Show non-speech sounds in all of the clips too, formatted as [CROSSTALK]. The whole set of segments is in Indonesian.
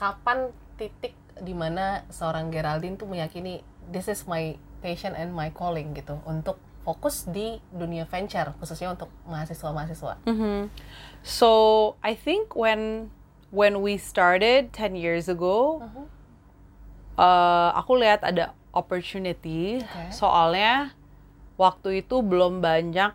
kapan titik di mana seorang Geraldine tuh meyakini this is my passion and my calling gitu untuk fokus di dunia venture khususnya untuk mahasiswa-mahasiswa. Mm-hmm. So I think when when we started 10 years ago, Mhm. uh, aku lihat ada opportunity. Oke. Soalnya waktu itu belum banyak,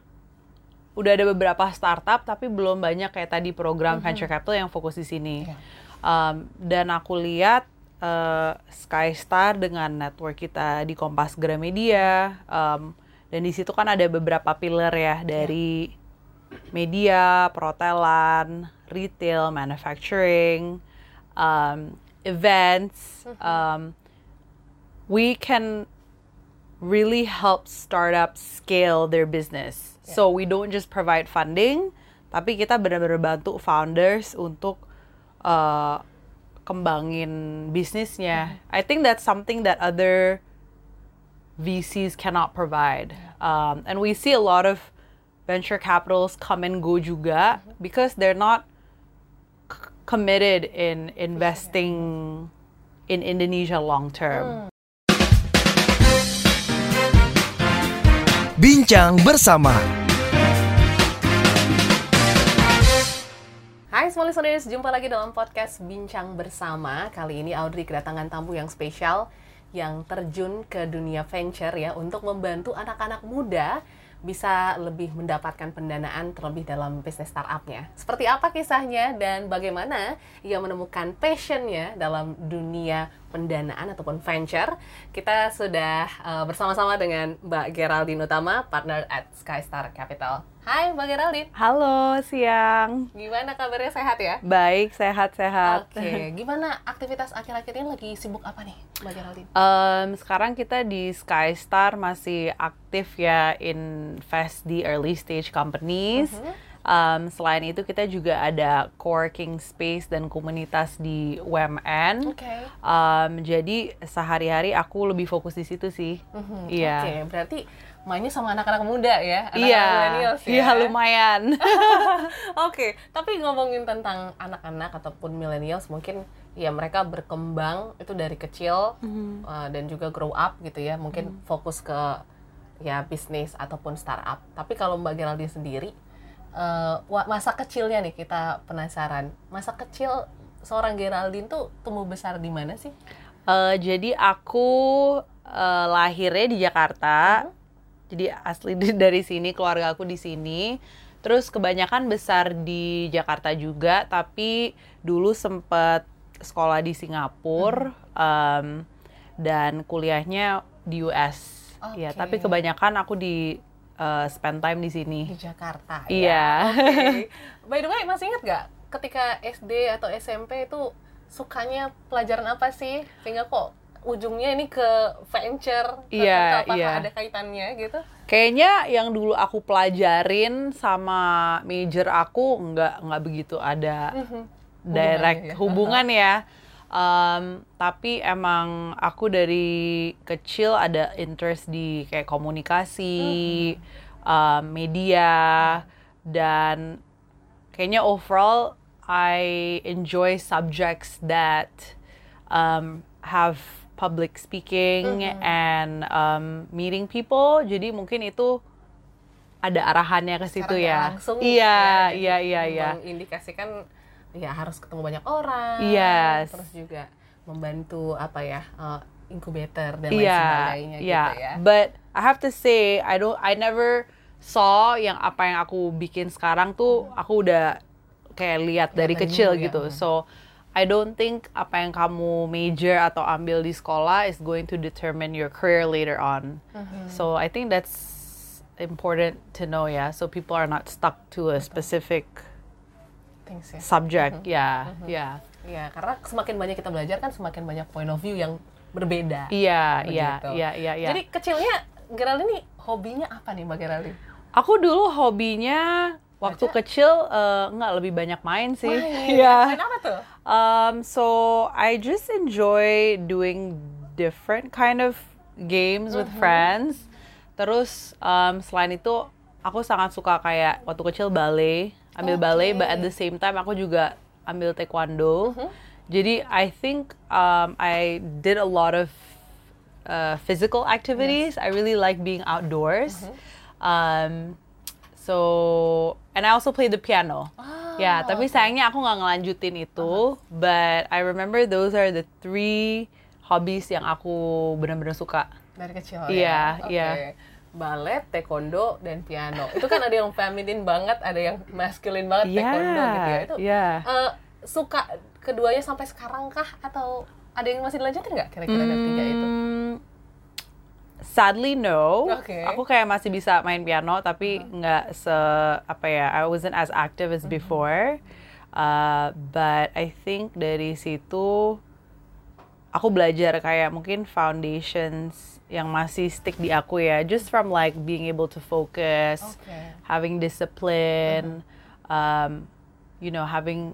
udah ada beberapa startup tapi belum banyak kayak tadi program venture capital yang fokus di sini. Iya. Um, dan aku lihat uh, Skystar dengan network kita di Kompas Gramedia, um, dan di situ kan ada beberapa pillar ya dari media, perhotelan, retail, manufacturing, um, events. Um, we can really help startups scale their business. So we don't just provide funding, tapi kita benar-benar bantu founders untuk uh, kembangin bisnisnya. I think that's something that other VCs cannot provide. Um, and we see a lot of venture capitals come and go juga because they're not c- committed in investing in Indonesia long term. Bincang bersama Hai semua listeners, jumpa lagi dalam podcast Bincang Bersama. Kali ini Audrey kedatangan tamu yang spesial yang terjun ke dunia venture ya untuk membantu anak-anak muda bisa lebih mendapatkan pendanaan terlebih dalam bisnis startupnya. Seperti apa kisahnya dan bagaimana ia menemukan passionnya dalam dunia pendanaan ataupun venture? Kita sudah uh, bersama-sama dengan Mbak Geraldine Utama, partner at Skystar Capital. Hai Mbak Geraldine, Halo, siang. gimana kabarnya sehat ya? Baik, sehat-sehat. Oke, gimana aktivitas akhir-akhir ini lagi sibuk apa nih, Mbak Geraldine? Em, sekarang kita di Skystar masih aktif ya invest di early stage companies. Em, selain itu kita juga ada coworking space dan komunitas di UMN. Oke. Em, jadi sehari-hari aku lebih fokus di situ sih. Mhm, Iya. Oke, berarti mainnya sama anak-anak muda ya, anak-anak Iya, millennials ya. iya lumayan. [LAUGHS] Oke, tapi ngomongin tentang anak-anak ataupun millennials, mungkin ya mereka berkembang itu dari kecil uh, dan juga grow up gitu ya, mungkin fokus ke ya bisnis ataupun startup. Tapi kalau Mbak Geraldine sendiri, uh, masa kecilnya nih kita penasaran, masa kecil seorang Geraldine tuh tumbuh besar di mana sih? Eh, jadi aku eh, lahirnya di Jakarta. Jadi asli dari sini, keluarga aku di sini. Terus kebanyakan besar di Jakarta juga, tapi dulu sempet sekolah di Singapura em, dan kuliahnya di US. Ya, Oke. tapi kebanyakan aku di eh, spend time di sini. di Jakarta Iya. ya. Oke. By the way, masih ingat gak ketika SD atau SMP itu sukanya pelajaran apa sih? Sehingga kok ujungnya ini ke venture? Iya, Tertentu, apakah iya. ada kaitannya gitu? Kayaknya yang dulu aku pelajarin sama major aku nggak nggak begitu ada direct ya. hubungan ya. Um, tapi emang aku dari kecil ada interest di kayak komunikasi, um, media, dan kayaknya overall I enjoy subjects that um, have public speaking and um, meeting people. Jadi mungkin itu ada arahannya ke situ ya. langsung iya, ya, iya, iya, iya. Mengindikasikan ya harus ketemu banyak orang. Yes. Terus juga membantu apa ya? eh, incubator dan lain Iya, sebagainya iya. gitu ya. But I have to say, I don't, I never saw yang apa yang aku bikin sekarang tuh aku udah kayak lihat dari dari kecil ya. gitu. So I don't think apa yang kamu major atau ambil di sekolah is going to determine your career later on. Mm-hmm. So I think that's important to know ya. So people are not stuck to a specific Thanks ya. subject. Yeah, yeah. Iya, karena semakin banyak kita belajar kan semakin banyak point of view yang berbeda. Iya, iya, iya, iya, iya. Jadi kecilnya Geraldine ini hobinya apa nih Mbak Geraldine? Aku dulu hobinya waktu Baca? kecil eh, nggak lebih banyak main sih. Main. [LAUGHS] Iya. Main apa tuh? Um, so I just enjoy doing different kind of games with friends. Terus um, selain itu aku sangat suka kayak waktu kecil ballet, ambil ballet, but at the same time aku juga ambil taekwondo. Jadi I think um, I did a lot of uh, physical activities. I really like being outdoors. Um, so and I also play the piano. ya, tapi sayangnya aku nggak ngelanjutin itu. But I remember those are the three hobbies yang aku benar-benar suka. Dari kecil Iya, ya. Oke. iya. Balet, taekwondo, dan piano. Itu kan ada yang feminine banget, ada yang masculine banget Iya, taekwondo gitu ya. Itu iya. eh, suka keduanya sampai sekarang kah atau ada yang masih dilanjutin nggak kira-kira dari tiga itu? Hmm, Sadly no. Oke. Aku kayak masih bisa main piano tapi nggak se apa ya, I wasn't as active as before. Uh, but I think dari situ aku belajar kayak mungkin foundations yang masih stick di aku ya, just from like being able to focus, Oke. having discipline, um, you know, having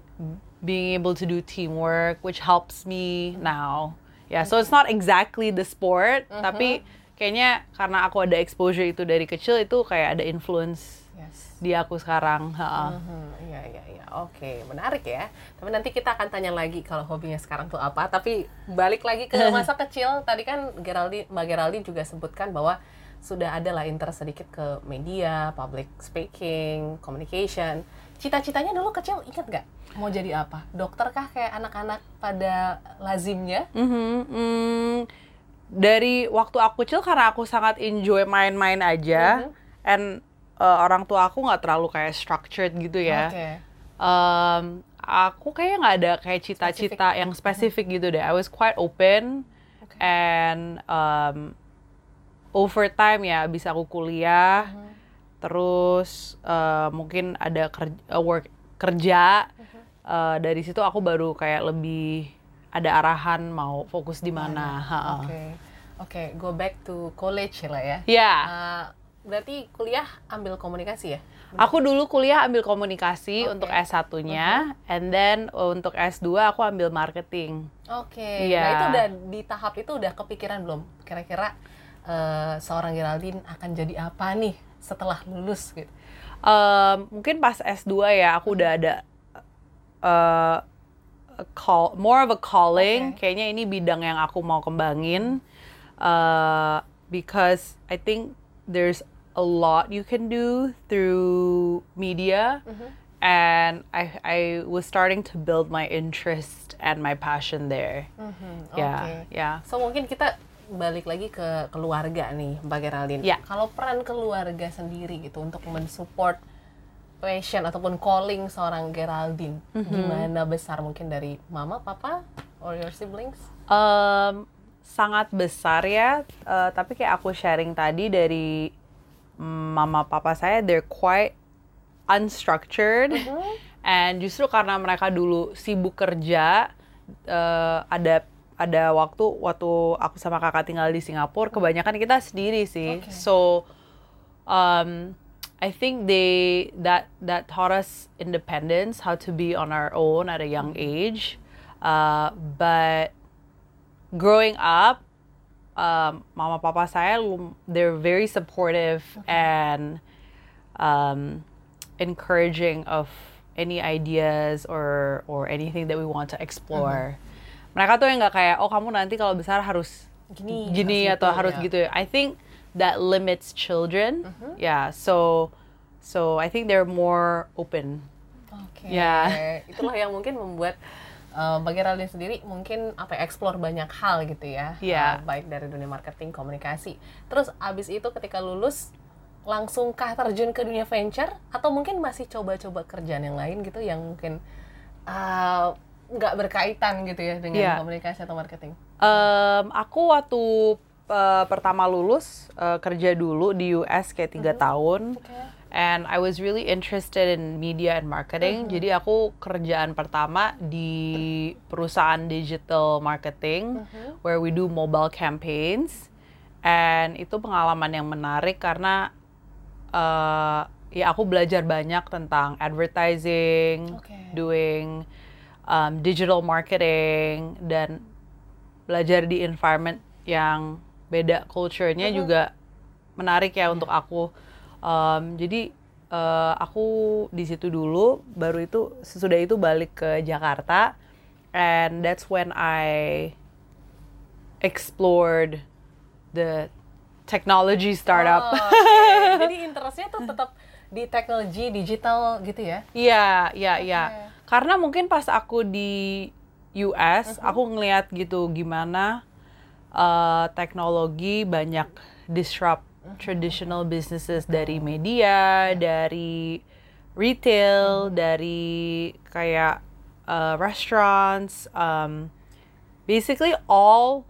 being able to do teamwork, which helps me now. Yeah, so it's not exactly the sport, tapi kayaknya karena aku ada exposure itu dari kecil itu kayak ada influence Yes. di aku sekarang. ha. Mhm, Iya, iya, iya. Oke, menarik ya. Tapi nanti kita akan tanya lagi kalau hobinya sekarang tuh apa. Tapi balik lagi ke [LAUGHS] masa kecil. Tadi kan Geraldine, Mbak Geraldine juga sebutkan bahwa sudah ada lah interest sedikit ke media, public speaking, communication. Cita-citanya dulu kecil ingat nggak? Mau jadi apa? Dokter kah kayak anak-anak pada lazimnya? Mhm, mm, dari waktu aku kecil karena aku sangat enjoy main-main aja, and uh, orang tua aku nggak terlalu kayak structured gitu ya. Oke. um, aku kayaknya nggak ada kayak cita-cita yang spesifik gitu deh. I was quite open Oke. and um, over time ya bisa aku kuliah, terus uh, mungkin ada kerja, work kerja. Uh, dari situ aku baru kayak lebih ada arahan mau fokus di mana. Oke. Oke, go back to college lah ya. Ya, Uh, berarti kuliah ambil komunikasi ya? aku dulu kuliah ambil komunikasi Oke. untuk S1-nya, and then uh, untuk S2 aku ambil marketing. Oke, Iya. nah itu udah di tahap itu udah kepikiran belum? Kira-kira eh, seorang Geraldine akan jadi apa nih setelah lulus gitu? Um, mungkin pas S2 ya aku udah ada uh, a call more of a calling. Oke. Kayaknya ini bidang yang aku mau kembangin uh, because I think there's a lot you can do through media. And I I was starting to build my interest and my passion there. Mhm, Ya, Oke. ya. So mungkin kita balik lagi ke keluarga nih, Mbak Geraldine. Ya. Kalau peran keluarga sendiri gitu untuk mensupport passion ataupun calling seorang Geraldine, Mhm. gimana besar mungkin dari mama, papa, or your siblings? Um, sangat besar ya, eh, tapi kayak aku sharing tadi dari mama papa saya, they're quite unstructured, and justru karena mereka dulu sibuk kerja, eh, ada ada waktu waktu aku sama kakak tinggal di Singapura, kebanyakan kita sendiri sih, Oke. so um, I think they that that taught us independence, how to be on our own at a young age. Uh, but growing up, um, mama papa saya they're very supportive and um, encouraging of any ideas or or anything that we want to explore. Mereka tuh yang nggak kayak oh kamu nanti kalau besar harus Gini, gini harus atau gitu, harus ya. gitu. I think that limits children. Yeah, so so I think they're more open. Oke. Ya. [LAUGHS] Itulah yang mungkin membuat uh, Mbak Geraldine sendiri mungkin apa ya, explore banyak hal gitu ya. Iya. Uh, baik dari dunia marketing, komunikasi. Terus abis itu ketika lulus langsungkah terjun ke dunia venture atau mungkin masih coba-coba kerjaan yang lain gitu yang mungkin uh, nggak berkaitan gitu ya dengan Iya. komunikasi atau marketing. Um, aku waktu uh, pertama lulus uh, kerja dulu di US kayak tiga tahun. Oke. And I was really interested in media and marketing. Jadi aku kerjaan pertama di perusahaan digital marketing where we do mobile campaigns. And itu pengalaman yang menarik karena uh, ya aku belajar banyak tentang advertising, Oke. doing um, digital marketing dan belajar di environment yang beda culture-nya juga menarik ya untuk aku. Um, jadi eh, aku di situ dulu, baru itu sesudah itu balik ke Jakarta and that's when I explored the technology startup. Oh, oke. Jadi [LAUGHS] interestnya tuh tetap di teknologi digital gitu ya? Iya, iya, iya. Karena mungkin pas aku di US, Mhm. aku ngeliat gitu gimana uh, teknologi banyak disrupt. Traditional businesses dari media, dari retail, dari kayak uh, restaurants. Um, basically all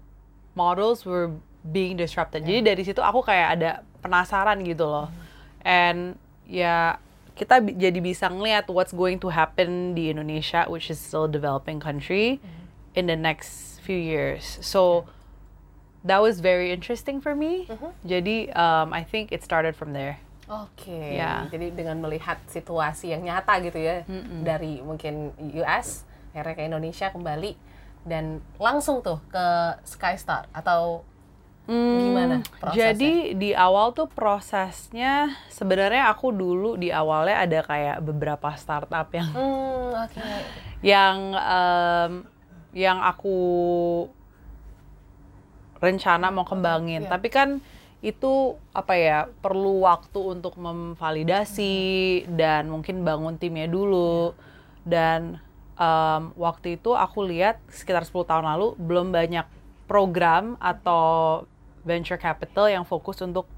models were being disrupted. Jadi dari situ aku kayak ada penasaran gitu loh. And ya kita bi- jadi bisa ngeliat what's going to happen di Indonesia, which is still a developing country, in the next few years. So that was very interesting for me. Jadi um, I think it started from there. Oke, Ya. jadi dengan melihat situasi yang nyata gitu ya dari mungkin US akhirnya ke Indonesia kembali dan langsung tuh ke Skystar atau gimana prosesnya? Hmm, Jadi di awal tuh prosesnya sebenarnya aku dulu di awalnya ada kayak beberapa startup yang Hmm, oke. [LAUGHS] yang em, yang aku rencana mau kembangin. Iya. Tapi kan itu apa ya perlu waktu untuk memvalidasi dan mungkin bangun timnya dulu. Dan em, waktu itu aku lihat sekitar 10 tahun lalu belum banyak program atau venture capital yang fokus untuk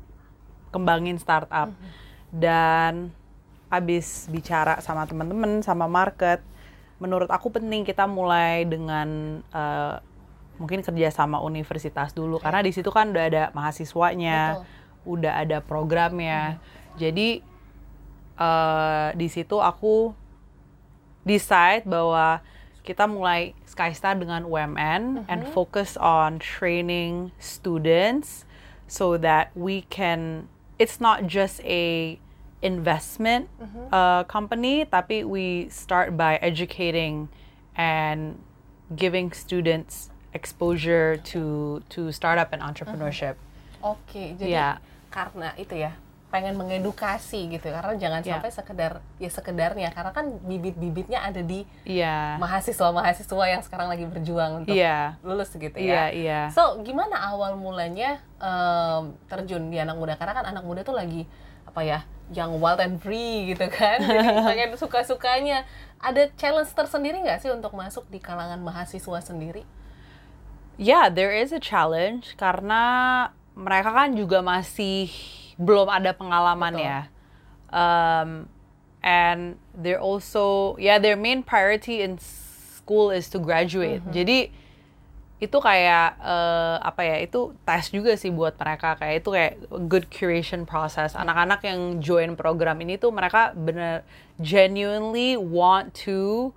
kembangin startup. Dan abis bicara sama teman-teman, sama market, menurut aku penting kita mulai dengan eh, mungkin kerja sama universitas dulu. Karena di situ kan udah ada mahasiswanya, udah ada programnya. Jadi eh, di situ aku decide bahwa kita mulai Skystar dengan UMN and focus on training students so that we can it's not just a investment uh, company tapi we start by educating and giving students exposure to to startup and entrepreneurship. Oke, jadi Iya. karena itu ya pengen mengedukasi gitu karena jangan Iya. sampai sekedar ya sekedarnya karena kan bibit-bibitnya ada di Iya. mahasiswa-mahasiswa yang sekarang lagi berjuang untuk Iya. lulus gitu ya. iya. So, gimana awal mulanya em, terjun di anak muda? Karena kan anak muda tuh lagi apa ya, yang wild and free gitu kan. [LAUGHS] Jadi pengen suka-sukanya. Ada challenge tersendiri nggak sih untuk masuk di kalangan mahasiswa sendiri? Yeah, there is a challenge karena mereka kan juga masih belum ada pengalaman Betul. ya. Um, and they're also, yeah, their main priority in school is to graduate. Jadi itu kayak eh, apa ya? Itu tes juga sih buat mereka kayak itu kayak good curation process. Anak-anak yang join program ini tuh mereka bener genuinely want to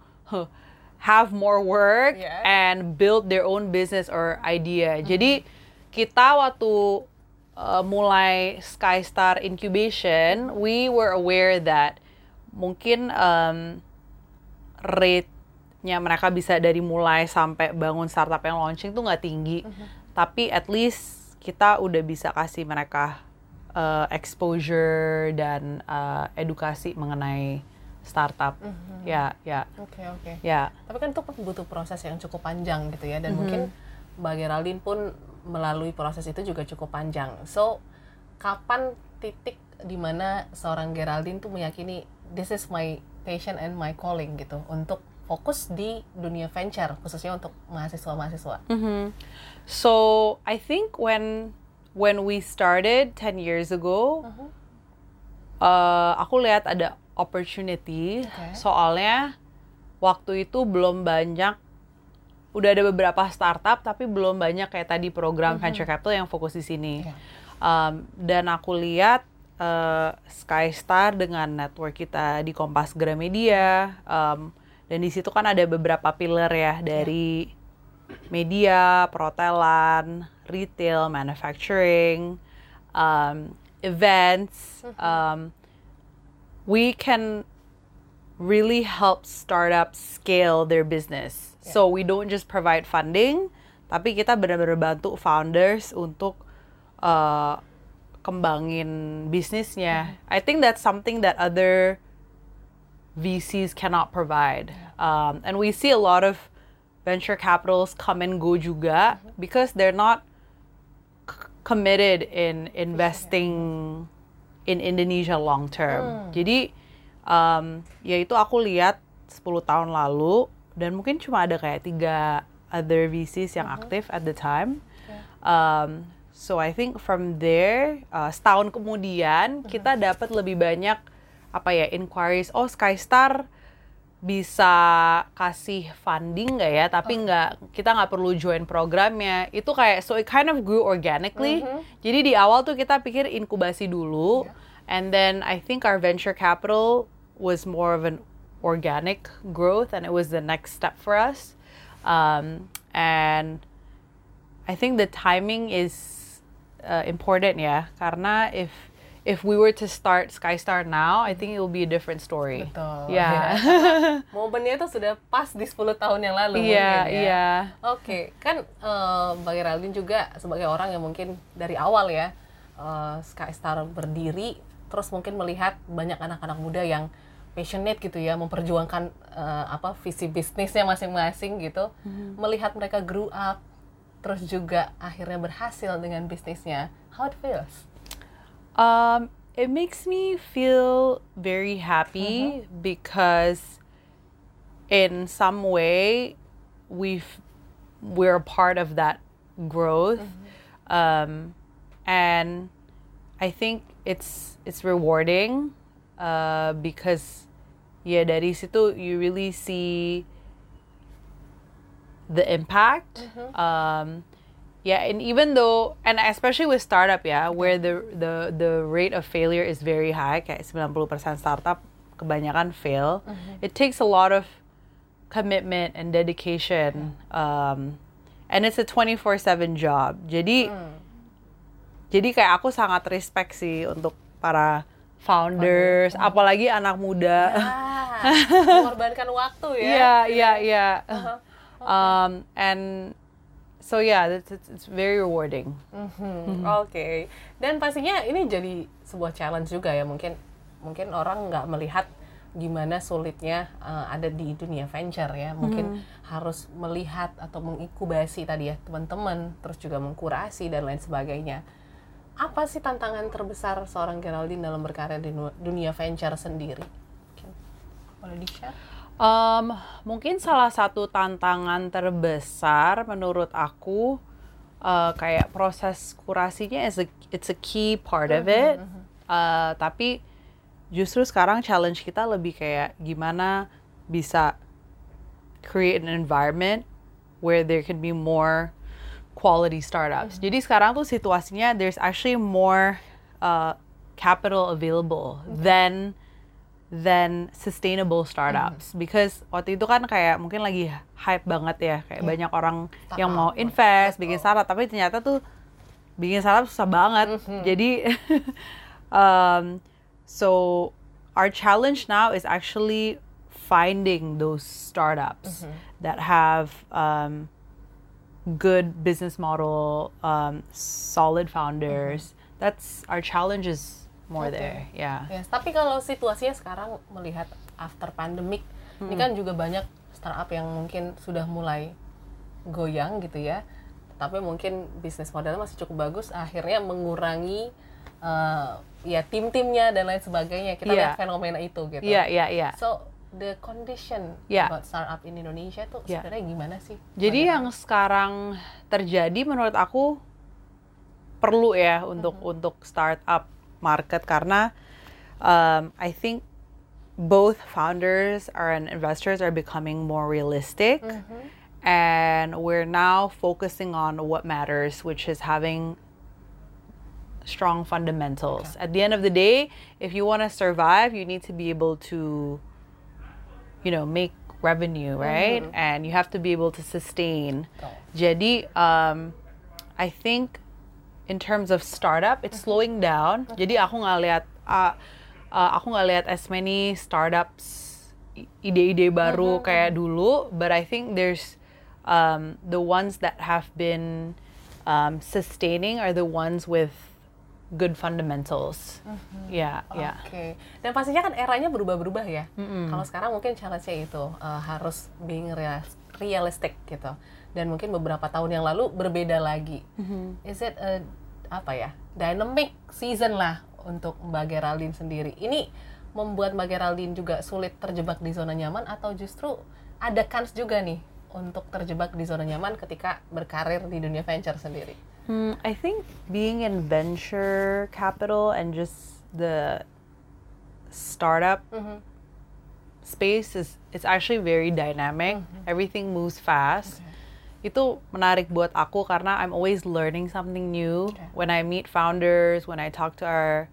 have more work Yeah. and build their own business or idea. Jadi kita waktu uh, mulai Skystar incubation, we were aware that mungkin um, rate-nya mereka bisa dari mulai sampai bangun startup yang launching tuh nggak tinggi. Tapi at least kita udah bisa kasih mereka uh, exposure dan uh, edukasi mengenai startup. Ya, ya, Oke, oke. ya. Tapi kan itu butuh proses yang cukup panjang gitu ya dan mungkin Mbak Geraldine pun melalui proses itu juga cukup panjang. So, kapan titik di mana seorang Geraldine tuh meyakini this is my passion and my calling gitu untuk fokus di dunia venture khususnya untuk mahasiswa-mahasiswa. Mhm. So I think when when we started 10 years ago, uh, aku lihat ada opportunity. Oke. Soalnya waktu itu belum banyak udah ada beberapa startup tapi belum banyak kayak tadi program venture capital yang fokus di sini. Iya. Um, dan aku lihat uh, Skystar dengan network kita di Kompas Gramedia um, dan di situ kan ada beberapa pillar ya dari media, perhotelan, retail, manufacturing, um, events. Um, we can really help startups scale their business. So we don't just provide funding, tapi kita benar-benar bantu founders untuk uh, kembangin bisnisnya. I think that's something that other VCs cannot provide. Um, and we see a lot of venture capitals come and go juga because they're not c- committed in investing in Indonesia long term. Jadi um, ya itu aku lihat 10 tahun lalu dan mungkin cuma ada kayak tiga other VCs yang aktif at the time. Um, so I think from there uh, setahun kemudian kita dapat lebih banyak apa ya inquiries. Oh Skystar bisa kasih funding nggak ya? Tapi nggak kita nggak perlu join programnya. Itu kayak so it kind of grew organically. Jadi di awal tuh kita pikir inkubasi dulu, and then I think our venture capital was more of an organic growth, and it was the next step for us. Um, and I think the timing is uh, important ya, karena if if we were to start Skystar now, I think it will be a different story. Betul. Yeah. [LAUGHS] Momennya itu sudah pas di 10 tahun yang lalu Iya, mungkin ya. iya. Oke, kan eh, Mbak Geraldine juga sebagai orang yang mungkin dari awal ya eh, Skystar berdiri, terus mungkin melihat banyak anak-anak muda yang passionate gitu ya, memperjuangkan eh, apa visi bisnisnya masing-masing gitu, melihat mereka grow up, terus juga akhirnya berhasil dengan bisnisnya. How it feels? Um, it makes me feel very happy because in some way we've we're a part of that growth. Um, and I think it's it's rewarding uh, because yeah dari situ you really see the impact. Um, yeah, and even though, and especially with startup, yeah, where the the the rate of failure is very high, kayak 90% startup kebanyakan fail. It takes a lot of commitment and dedication. Um, and it's a 24/7 job. Jadi jadi kayak aku sangat respect sih untuk para founders, apalagi anak muda. Ah, [LAUGHS] mengorbankan waktu ya. Yeah, yeah, yeah. Um, and so yeah, it's, it's, it's very rewarding. Hmm, Oke, dan pastinya ini jadi sebuah challenge juga ya mungkin mungkin orang nggak melihat gimana sulitnya eh, ada di dunia venture ya. Mungkin harus melihat atau mengikubasi tadi ya teman-teman terus juga mengkurasi dan lain sebagainya. Apa sih tantangan terbesar seorang Geraldine dalam berkarya di dunia venture sendiri? Mungkin boleh di share Um, mungkin salah satu tantangan terbesar menurut aku uh, kayak proses kurasinya is a, it's a key part of it. Uh, tapi justru sekarang challenge kita lebih kayak gimana bisa create an environment where there can be more quality startups. Jadi sekarang tuh situasinya there's actually more uh, capital available than than sustainable startups. Because waktu itu kan kayak mungkin lagi hype banget ya kayak banyak orang yang mau Startup, invest bikin startup tapi ternyata tuh bikin startup susah banget. Jadi [LAUGHS] um, so our challenge now is actually finding those startups that have um, good business model um, solid founders. That's our challenge is more Okay. there yeah Yes, tapi kalau situasinya sekarang melihat after pandemic, ini kan juga banyak startup yang mungkin sudah mulai goyang gitu ya. Tapi mungkin bisnis modelnya masih cukup bagus, akhirnya mengurangi eh, ya tim-timnya dan lain sebagainya. Kita Iya. lihat fenomena itu gitu. Iya, iya, iya. So the condition Iya. about startup in Indonesia tuh Iya. sebenarnya gimana sih? Jadi Bagaimana? yang sekarang terjadi menurut aku perlu ya untuk untuk startup market karena um, I think both founders are and investors are becoming more realistic and we're now focusing on what matters which is having strong fundamentals. At the end of the day, if you want to survive, you need to be able to you know, make revenue, right? And you have to be able to sustain. Betul. Jadi, um, I think in terms of startup, it's slowing down. Jadi aku nggak lihat, uh, uh, aku nggak lihat as many startups ide-ide baru kayak dulu. But I think there's um, the ones that have been um, sustaining are the ones with good fundamentals. Yeah, yeah. Oke, dan pastinya kan eranya berubah-berubah ya. Kalau sekarang mungkin challenge-nya itu eh, harus being realis- realistic gitu. Dan mungkin beberapa tahun yang lalu berbeda lagi. Is it a apa ya dynamic season lah untuk Mbak Geraldine sendiri. Ini membuat Mbak Geraldine juga sulit terjebak di zona nyaman atau justru ada kans juga nih untuk terjebak di zona nyaman ketika berkarir di dunia venture sendiri. Hmm, I think being in venture capital and just the startup Mhm. space is it's actually very dynamic. Everything moves fast. Itu menarik buat aku karena I'm always learning something new. Okay. When I meet founders, when I talk to our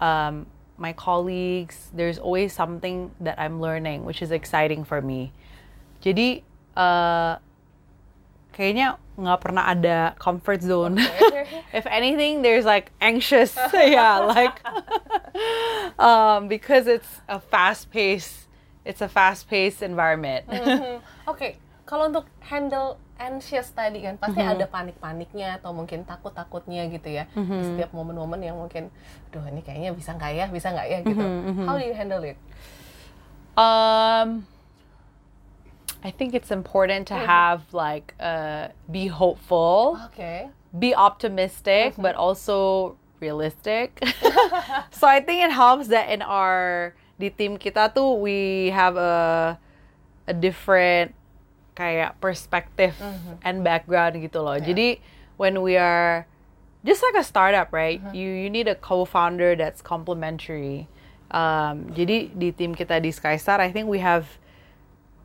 um, my colleagues, there's always something that I'm learning, which is exciting for me. Jadi uh, kayaknya nggak pernah ada comfort zone. [LAUGHS] if anything, there's like anxious, [LAUGHS] yeah, like [LAUGHS] um, because it's a fast pace, it's a fast paced environment. Mhm. Oke, kalau untuk handle anxious tadi kan pasti ada panik-paniknya atau mungkin takut-takutnya gitu ya. Di setiap momen-momen yang mungkin, duh ini kayaknya bisa nggak ya, bisa nggak ya? Gitu. How do you handle it? Um, I think it's important to have like uh, be hopeful, Oke, be optimistic, but also realistic. [LAUGHS] so I think it helps that in our di tim kita tuh we have a a different kayak perspective mm-hmm. and background gitu loh. Jadi when we are just like a startup, right? Mm-hmm. You you need a co-founder that's complementary. Um, jadi di tim kita di Skystar, I think we have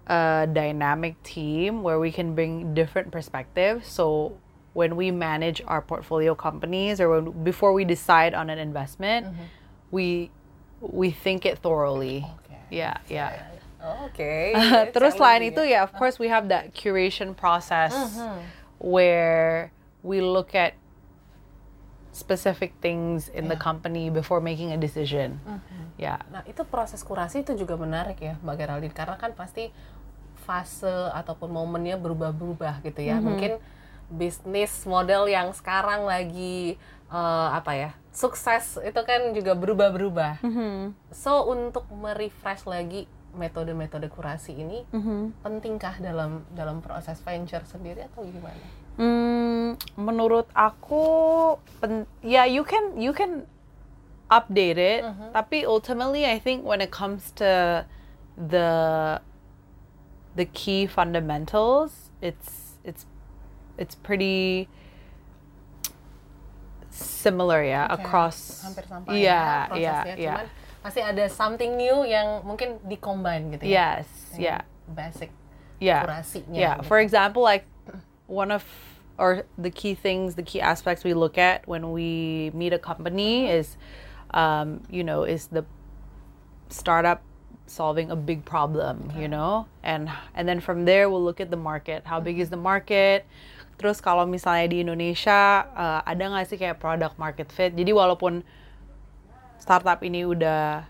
a dynamic team where we can bring different perspectives. So when we manage our portfolio companies or when, before we decide on an investment, mm-hmm. we we think it thoroughly. Oke. Yeah, yeah. Oke. [LAUGHS] Terus selain itu ya, of course we have that curation process where we look at specific things in the company before making a decision. Yeah. Nah, itu proses kurasi itu juga menarik ya, Mbak Geraldine, karena kan pasti fase ataupun momennya berubah-berubah gitu ya. Mungkin bisnis model yang sekarang lagi eh, apa ya, sukses itu kan juga berubah-berubah. So, untuk merefresh lagi metode-metode kurasi ini pentingkah dalam dalam proses venture sendiri atau gimana? Hmm, menurut aku, pen, ya you can you can update it. Tapi ultimately, I think when it comes to the the key fundamentals, it's it's it's pretty similar ya Oke, across. hampir sama ya iya, prosesnya, iya. cuman pasti ada something new yang mungkin di-combine gitu ya. Yes, yeah. Basic yeah kurasinya yeah gitu. for example like one of or the key things the key aspects we look at when we meet a company is um, you know is the startup solving a big problem you know and and then from there we'll look at the market how big is the market terus kalau misalnya di Indonesia uh, ada nggak sih kayak product market fit jadi walaupun startup ini udah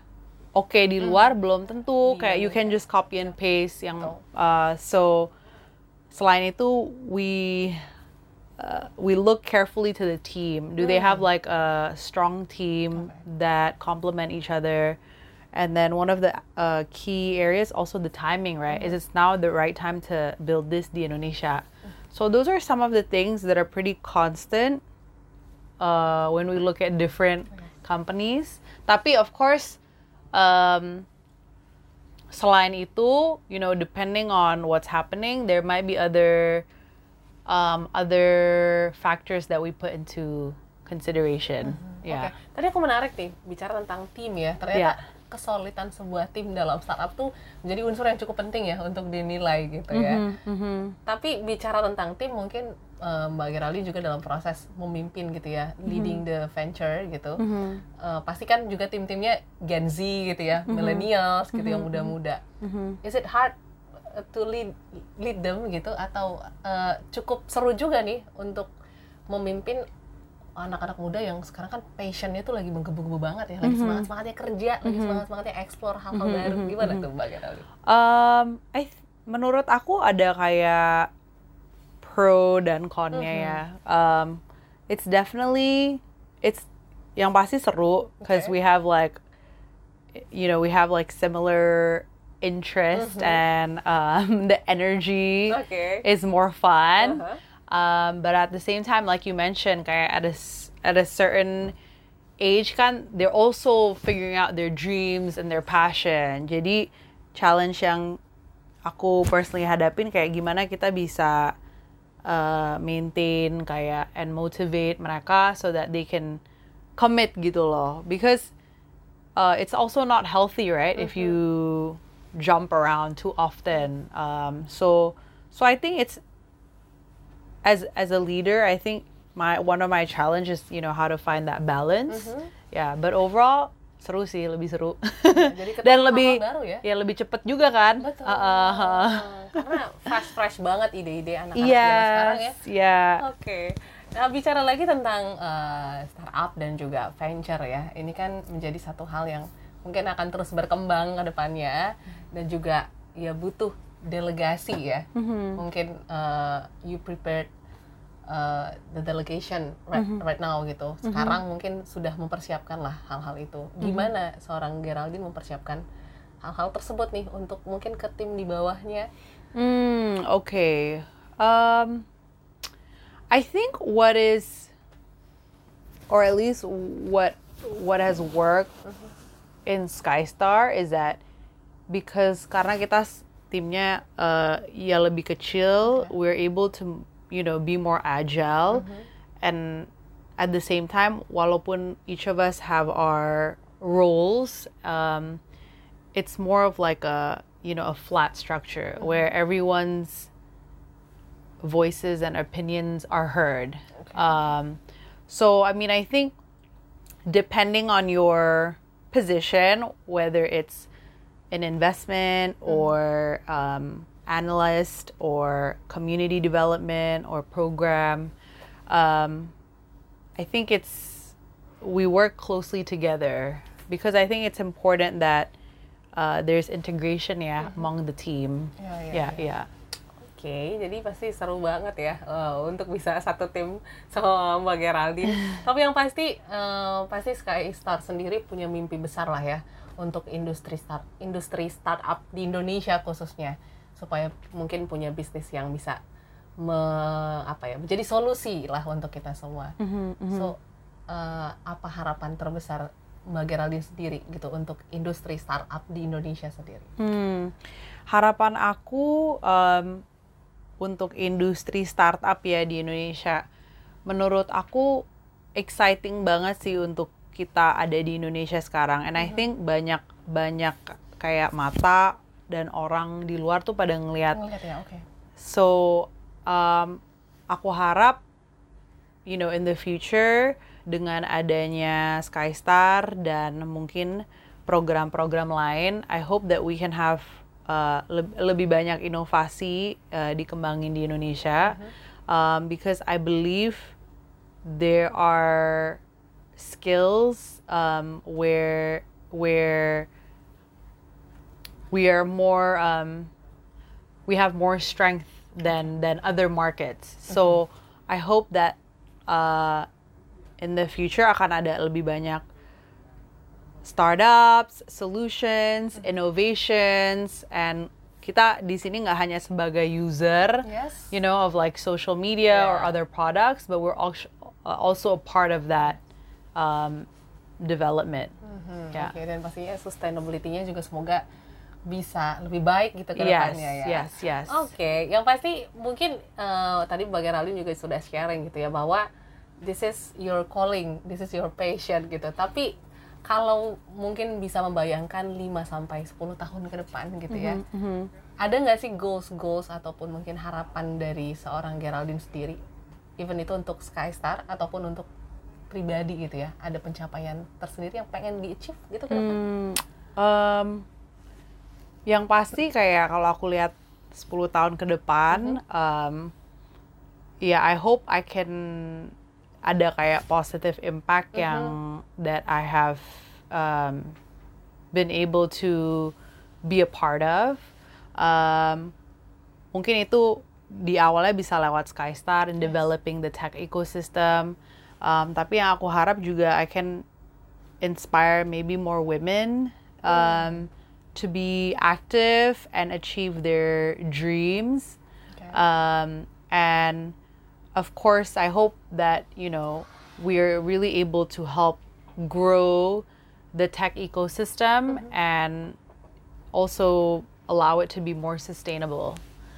oke di luar belum tentu. Kayak you can just copy and paste yang uh, so selain itu we uh, we look carefully to the team. Do they have like a strong team that complement each other? And then one of the uh, key areas also the timing right is it's now the right time to build this di Indonesia. So those are some of the things that are pretty constant uh, when we look at different companies. Tapi of course, um, selain itu, you know, depending on what's happening, there might be other um, other factors that we put into consideration. Yeah. Oke, tadi aku menarik nih bicara tentang tim ya. Ternyata Iya. kesulitan sebuah tim dalam startup tuh menjadi unsur yang cukup penting ya untuk dinilai gitu ya. Mm-hmm. Tapi bicara tentang tim mungkin eh, Mbak Geraldine juga dalam proses memimpin gitu ya, leading the venture gitu. Eh, pasti kan juga tim-timnya Gen Z gitu ya, millennials gitu yang muda-muda. Is it hard uh, to lead lead them gitu? Atau uh, cukup seru juga nih untuk memimpin anak-anak muda yang sekarang kan passionnya tuh lagi menggebu-gebu banget ya, lagi semangat semangatnya kerja, lagi semangat semangatnya explore hal-hal baru. Gimana tuh Mbak Geraldine? Um, I menurut aku ada kayak pro dan connya ya. Um, it's definitely it's yang pasti seru because Okay. we have like you know we have like similar interest and um, [LAUGHS] the energy Okay. is more fun. Uh-huh. Um, but at the same time, like you mentioned, kayak at a at a certain age kan, they're also figuring out their dreams and their passion. Jadi challenge yang aku personally hadapin kayak gimana kita bisa uh, maintain kayak and motivate mereka so that they can commit gitu loh. Because uh, it's also not healthy, right? If you jump around too often. Um, so so I think it's as as a leader, I think my one of my challenges, you know, how to find that balance. Yeah, but overall seru sih, lebih seru. jadi [LAUGHS] ketemu Dan lebih baru ya? lebih cepet juga kan? Betul. Uh, uh, uh. Karena fresh fresh banget ide-ide anak-anak zaman sekarang ya. Yes, yeah. Oke. Nah, bicara lagi tentang eh, startup dan juga venture ya. Ini kan menjadi satu hal yang mungkin akan terus berkembang ke depannya dan juga ya butuh delegasi ya. Mungkin eh, you prepared eh, the delegation right, right now gitu. Sekarang mungkin sudah mempersiapkan lah hal-hal itu. Gimana seorang Geraldine mempersiapkan hal-hal tersebut nih untuk mungkin ke tim di bawahnya? Mm, okay. Um, I think what is, or at least what what has worked in Skystar is that because karena kita timnya uh, ya lebih kecil, we're able to you know be more agile, and at the same time, walaupun each of us have our roles, um, it's more of like a you know a flat structure where everyone's voices and opinions are heard. Um, so I mean, I think depending on your position, whether it's an investment or um, analyst or community development or program, um, I think it's we work closely together because I think it's important that uh, there's integration yeah among the team. Ya, ya, yeah, ya. yeah. Oke, jadi pasti seru banget ya eh, untuk bisa satu tim sama Mbak Geraldine. [LAUGHS] Tapi yang pasti eh, pasti Sky Star sendiri punya mimpi besar lah ya untuk industri start industri startup di Indonesia khususnya supaya mungkin punya bisnis yang bisa me, apa ya menjadi solusi lah untuk kita semua. So eh, apa harapan terbesar Mbak Geraldine sendiri gitu untuk industri startup di Indonesia sendiri? Hmm, harapan aku um, untuk industri startup ya di Indonesia, menurut aku exciting banget sih untuk kita ada di Indonesia sekarang. And I think banyak banyak kayak mata dan orang di luar tuh pada ngelihat ya, oke. So, um, aku harap, you know, in the future dengan adanya Skystar dan mungkin program-program lain, I hope that we can have uh, leb- lebih banyak inovasi uh, dikembangin di Indonesia, um, because I believe there are skills um, where where we are more um, we have more strength than than other markets. So I hope that uh, in the future akan ada lebih banyak startups, solutions, innovations, and kita di sini nggak hanya sebagai user, Yes. you know, of like social media or Yeah. other products, but we're also also a part of that um, development. Hmm, Ya. Oke, dan pastinya sustainability-nya juga semoga bisa lebih baik gitu ke Yes, depannya ya. yes, yes. Oke, yang pasti mungkin eh, tadi Mbak Geraldine juga sudah sharing gitu ya bahwa this is your calling, this is your passion gitu. Tapi kalau mungkin bisa membayangkan 5 sampai 10 tahun ke depan gitu ya. Ada nggak sih goals-goals ataupun mungkin harapan dari seorang Geraldine sendiri? Even itu untuk Skystar ataupun untuk pribadi gitu ya. Ada pencapaian tersendiri yang pengen di-achieve gitu ke depan? Hmm, um, yang pasti kayak kalau aku lihat 10 tahun ke depan, um, ya I hope I can ada kayak positive impact yang that I have um, been able to be a part of. Um, mungkin itu di awalnya bisa lewat Skystar and developing the tech ecosystem. Um, tapi yang aku harap juga I can inspire maybe more women. Um, to be active and achieve their dreams. Okay. Um, and of course, I hope that, you know, we're really able to help grow the tech ecosystem and also allow it to be more sustainable.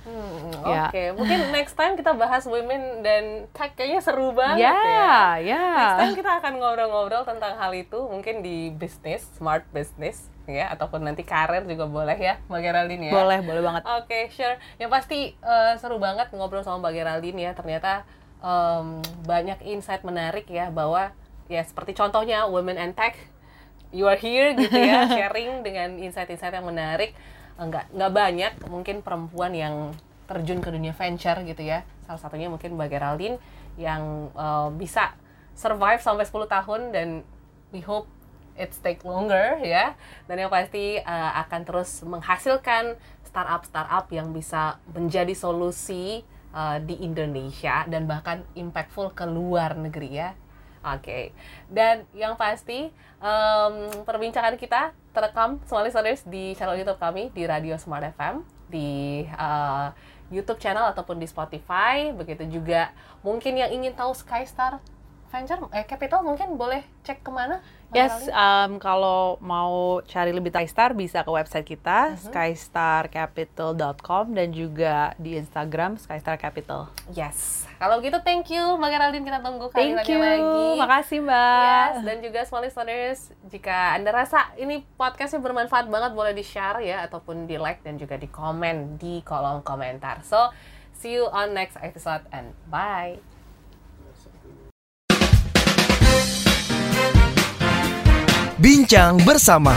Hmm, Ya. Oke, mungkin next time kita bahas women dan tech kayaknya seru banget Yeah, ya. yeah. Next time kita akan ngobrol-ngobrol tentang hal itu, mungkin di bisnis, smart business, ya, ataupun nanti karir juga boleh ya, Mbak Geraldine ya. Boleh, boleh banget. Oke, sure. Yang pasti eh, seru banget ngobrol sama Mbak Geraldine ya. Ternyata em, banyak insight menarik ya bahwa ya seperti contohnya Women and Tech, you are here gitu ya, [LAUGHS] sharing dengan insight-insight yang menarik. Enggak nggak banyak. Mungkin perempuan yang terjun ke dunia venture gitu ya. Salah satunya mungkin Mbak Geraldine yang eh, bisa survive sampai 10 tahun dan we hope it's take longer ya. Dan yang pasti uh, akan terus menghasilkan startup startup yang bisa menjadi solusi uh, di Indonesia dan bahkan impactful ke luar negeri ya oke. Dan yang pasti em, perbincangan kita terekam semua listeners di channel YouTube kami di Radio Smart FM di uh, YouTube channel ataupun di Spotify. Begitu juga mungkin yang ingin tahu Skystar Venture eh Capital mungkin boleh cek ke mana Yes, um, kalau mau cari lebih Skystar bisa ke website kita skystarcapital.com dan juga di Instagram Skystar Capital. Yes. Kalau gitu thank you Mbak Geraldine kita tunggu kali Thank you, lagi. makasih Mbak. Yes, dan juga small listeners, jika Anda rasa ini podcastnya bermanfaat banget, boleh di-share ya, ataupun di-like dan juga di-komen di kolom komentar. So, see you on next episode and bye! Bincang bersama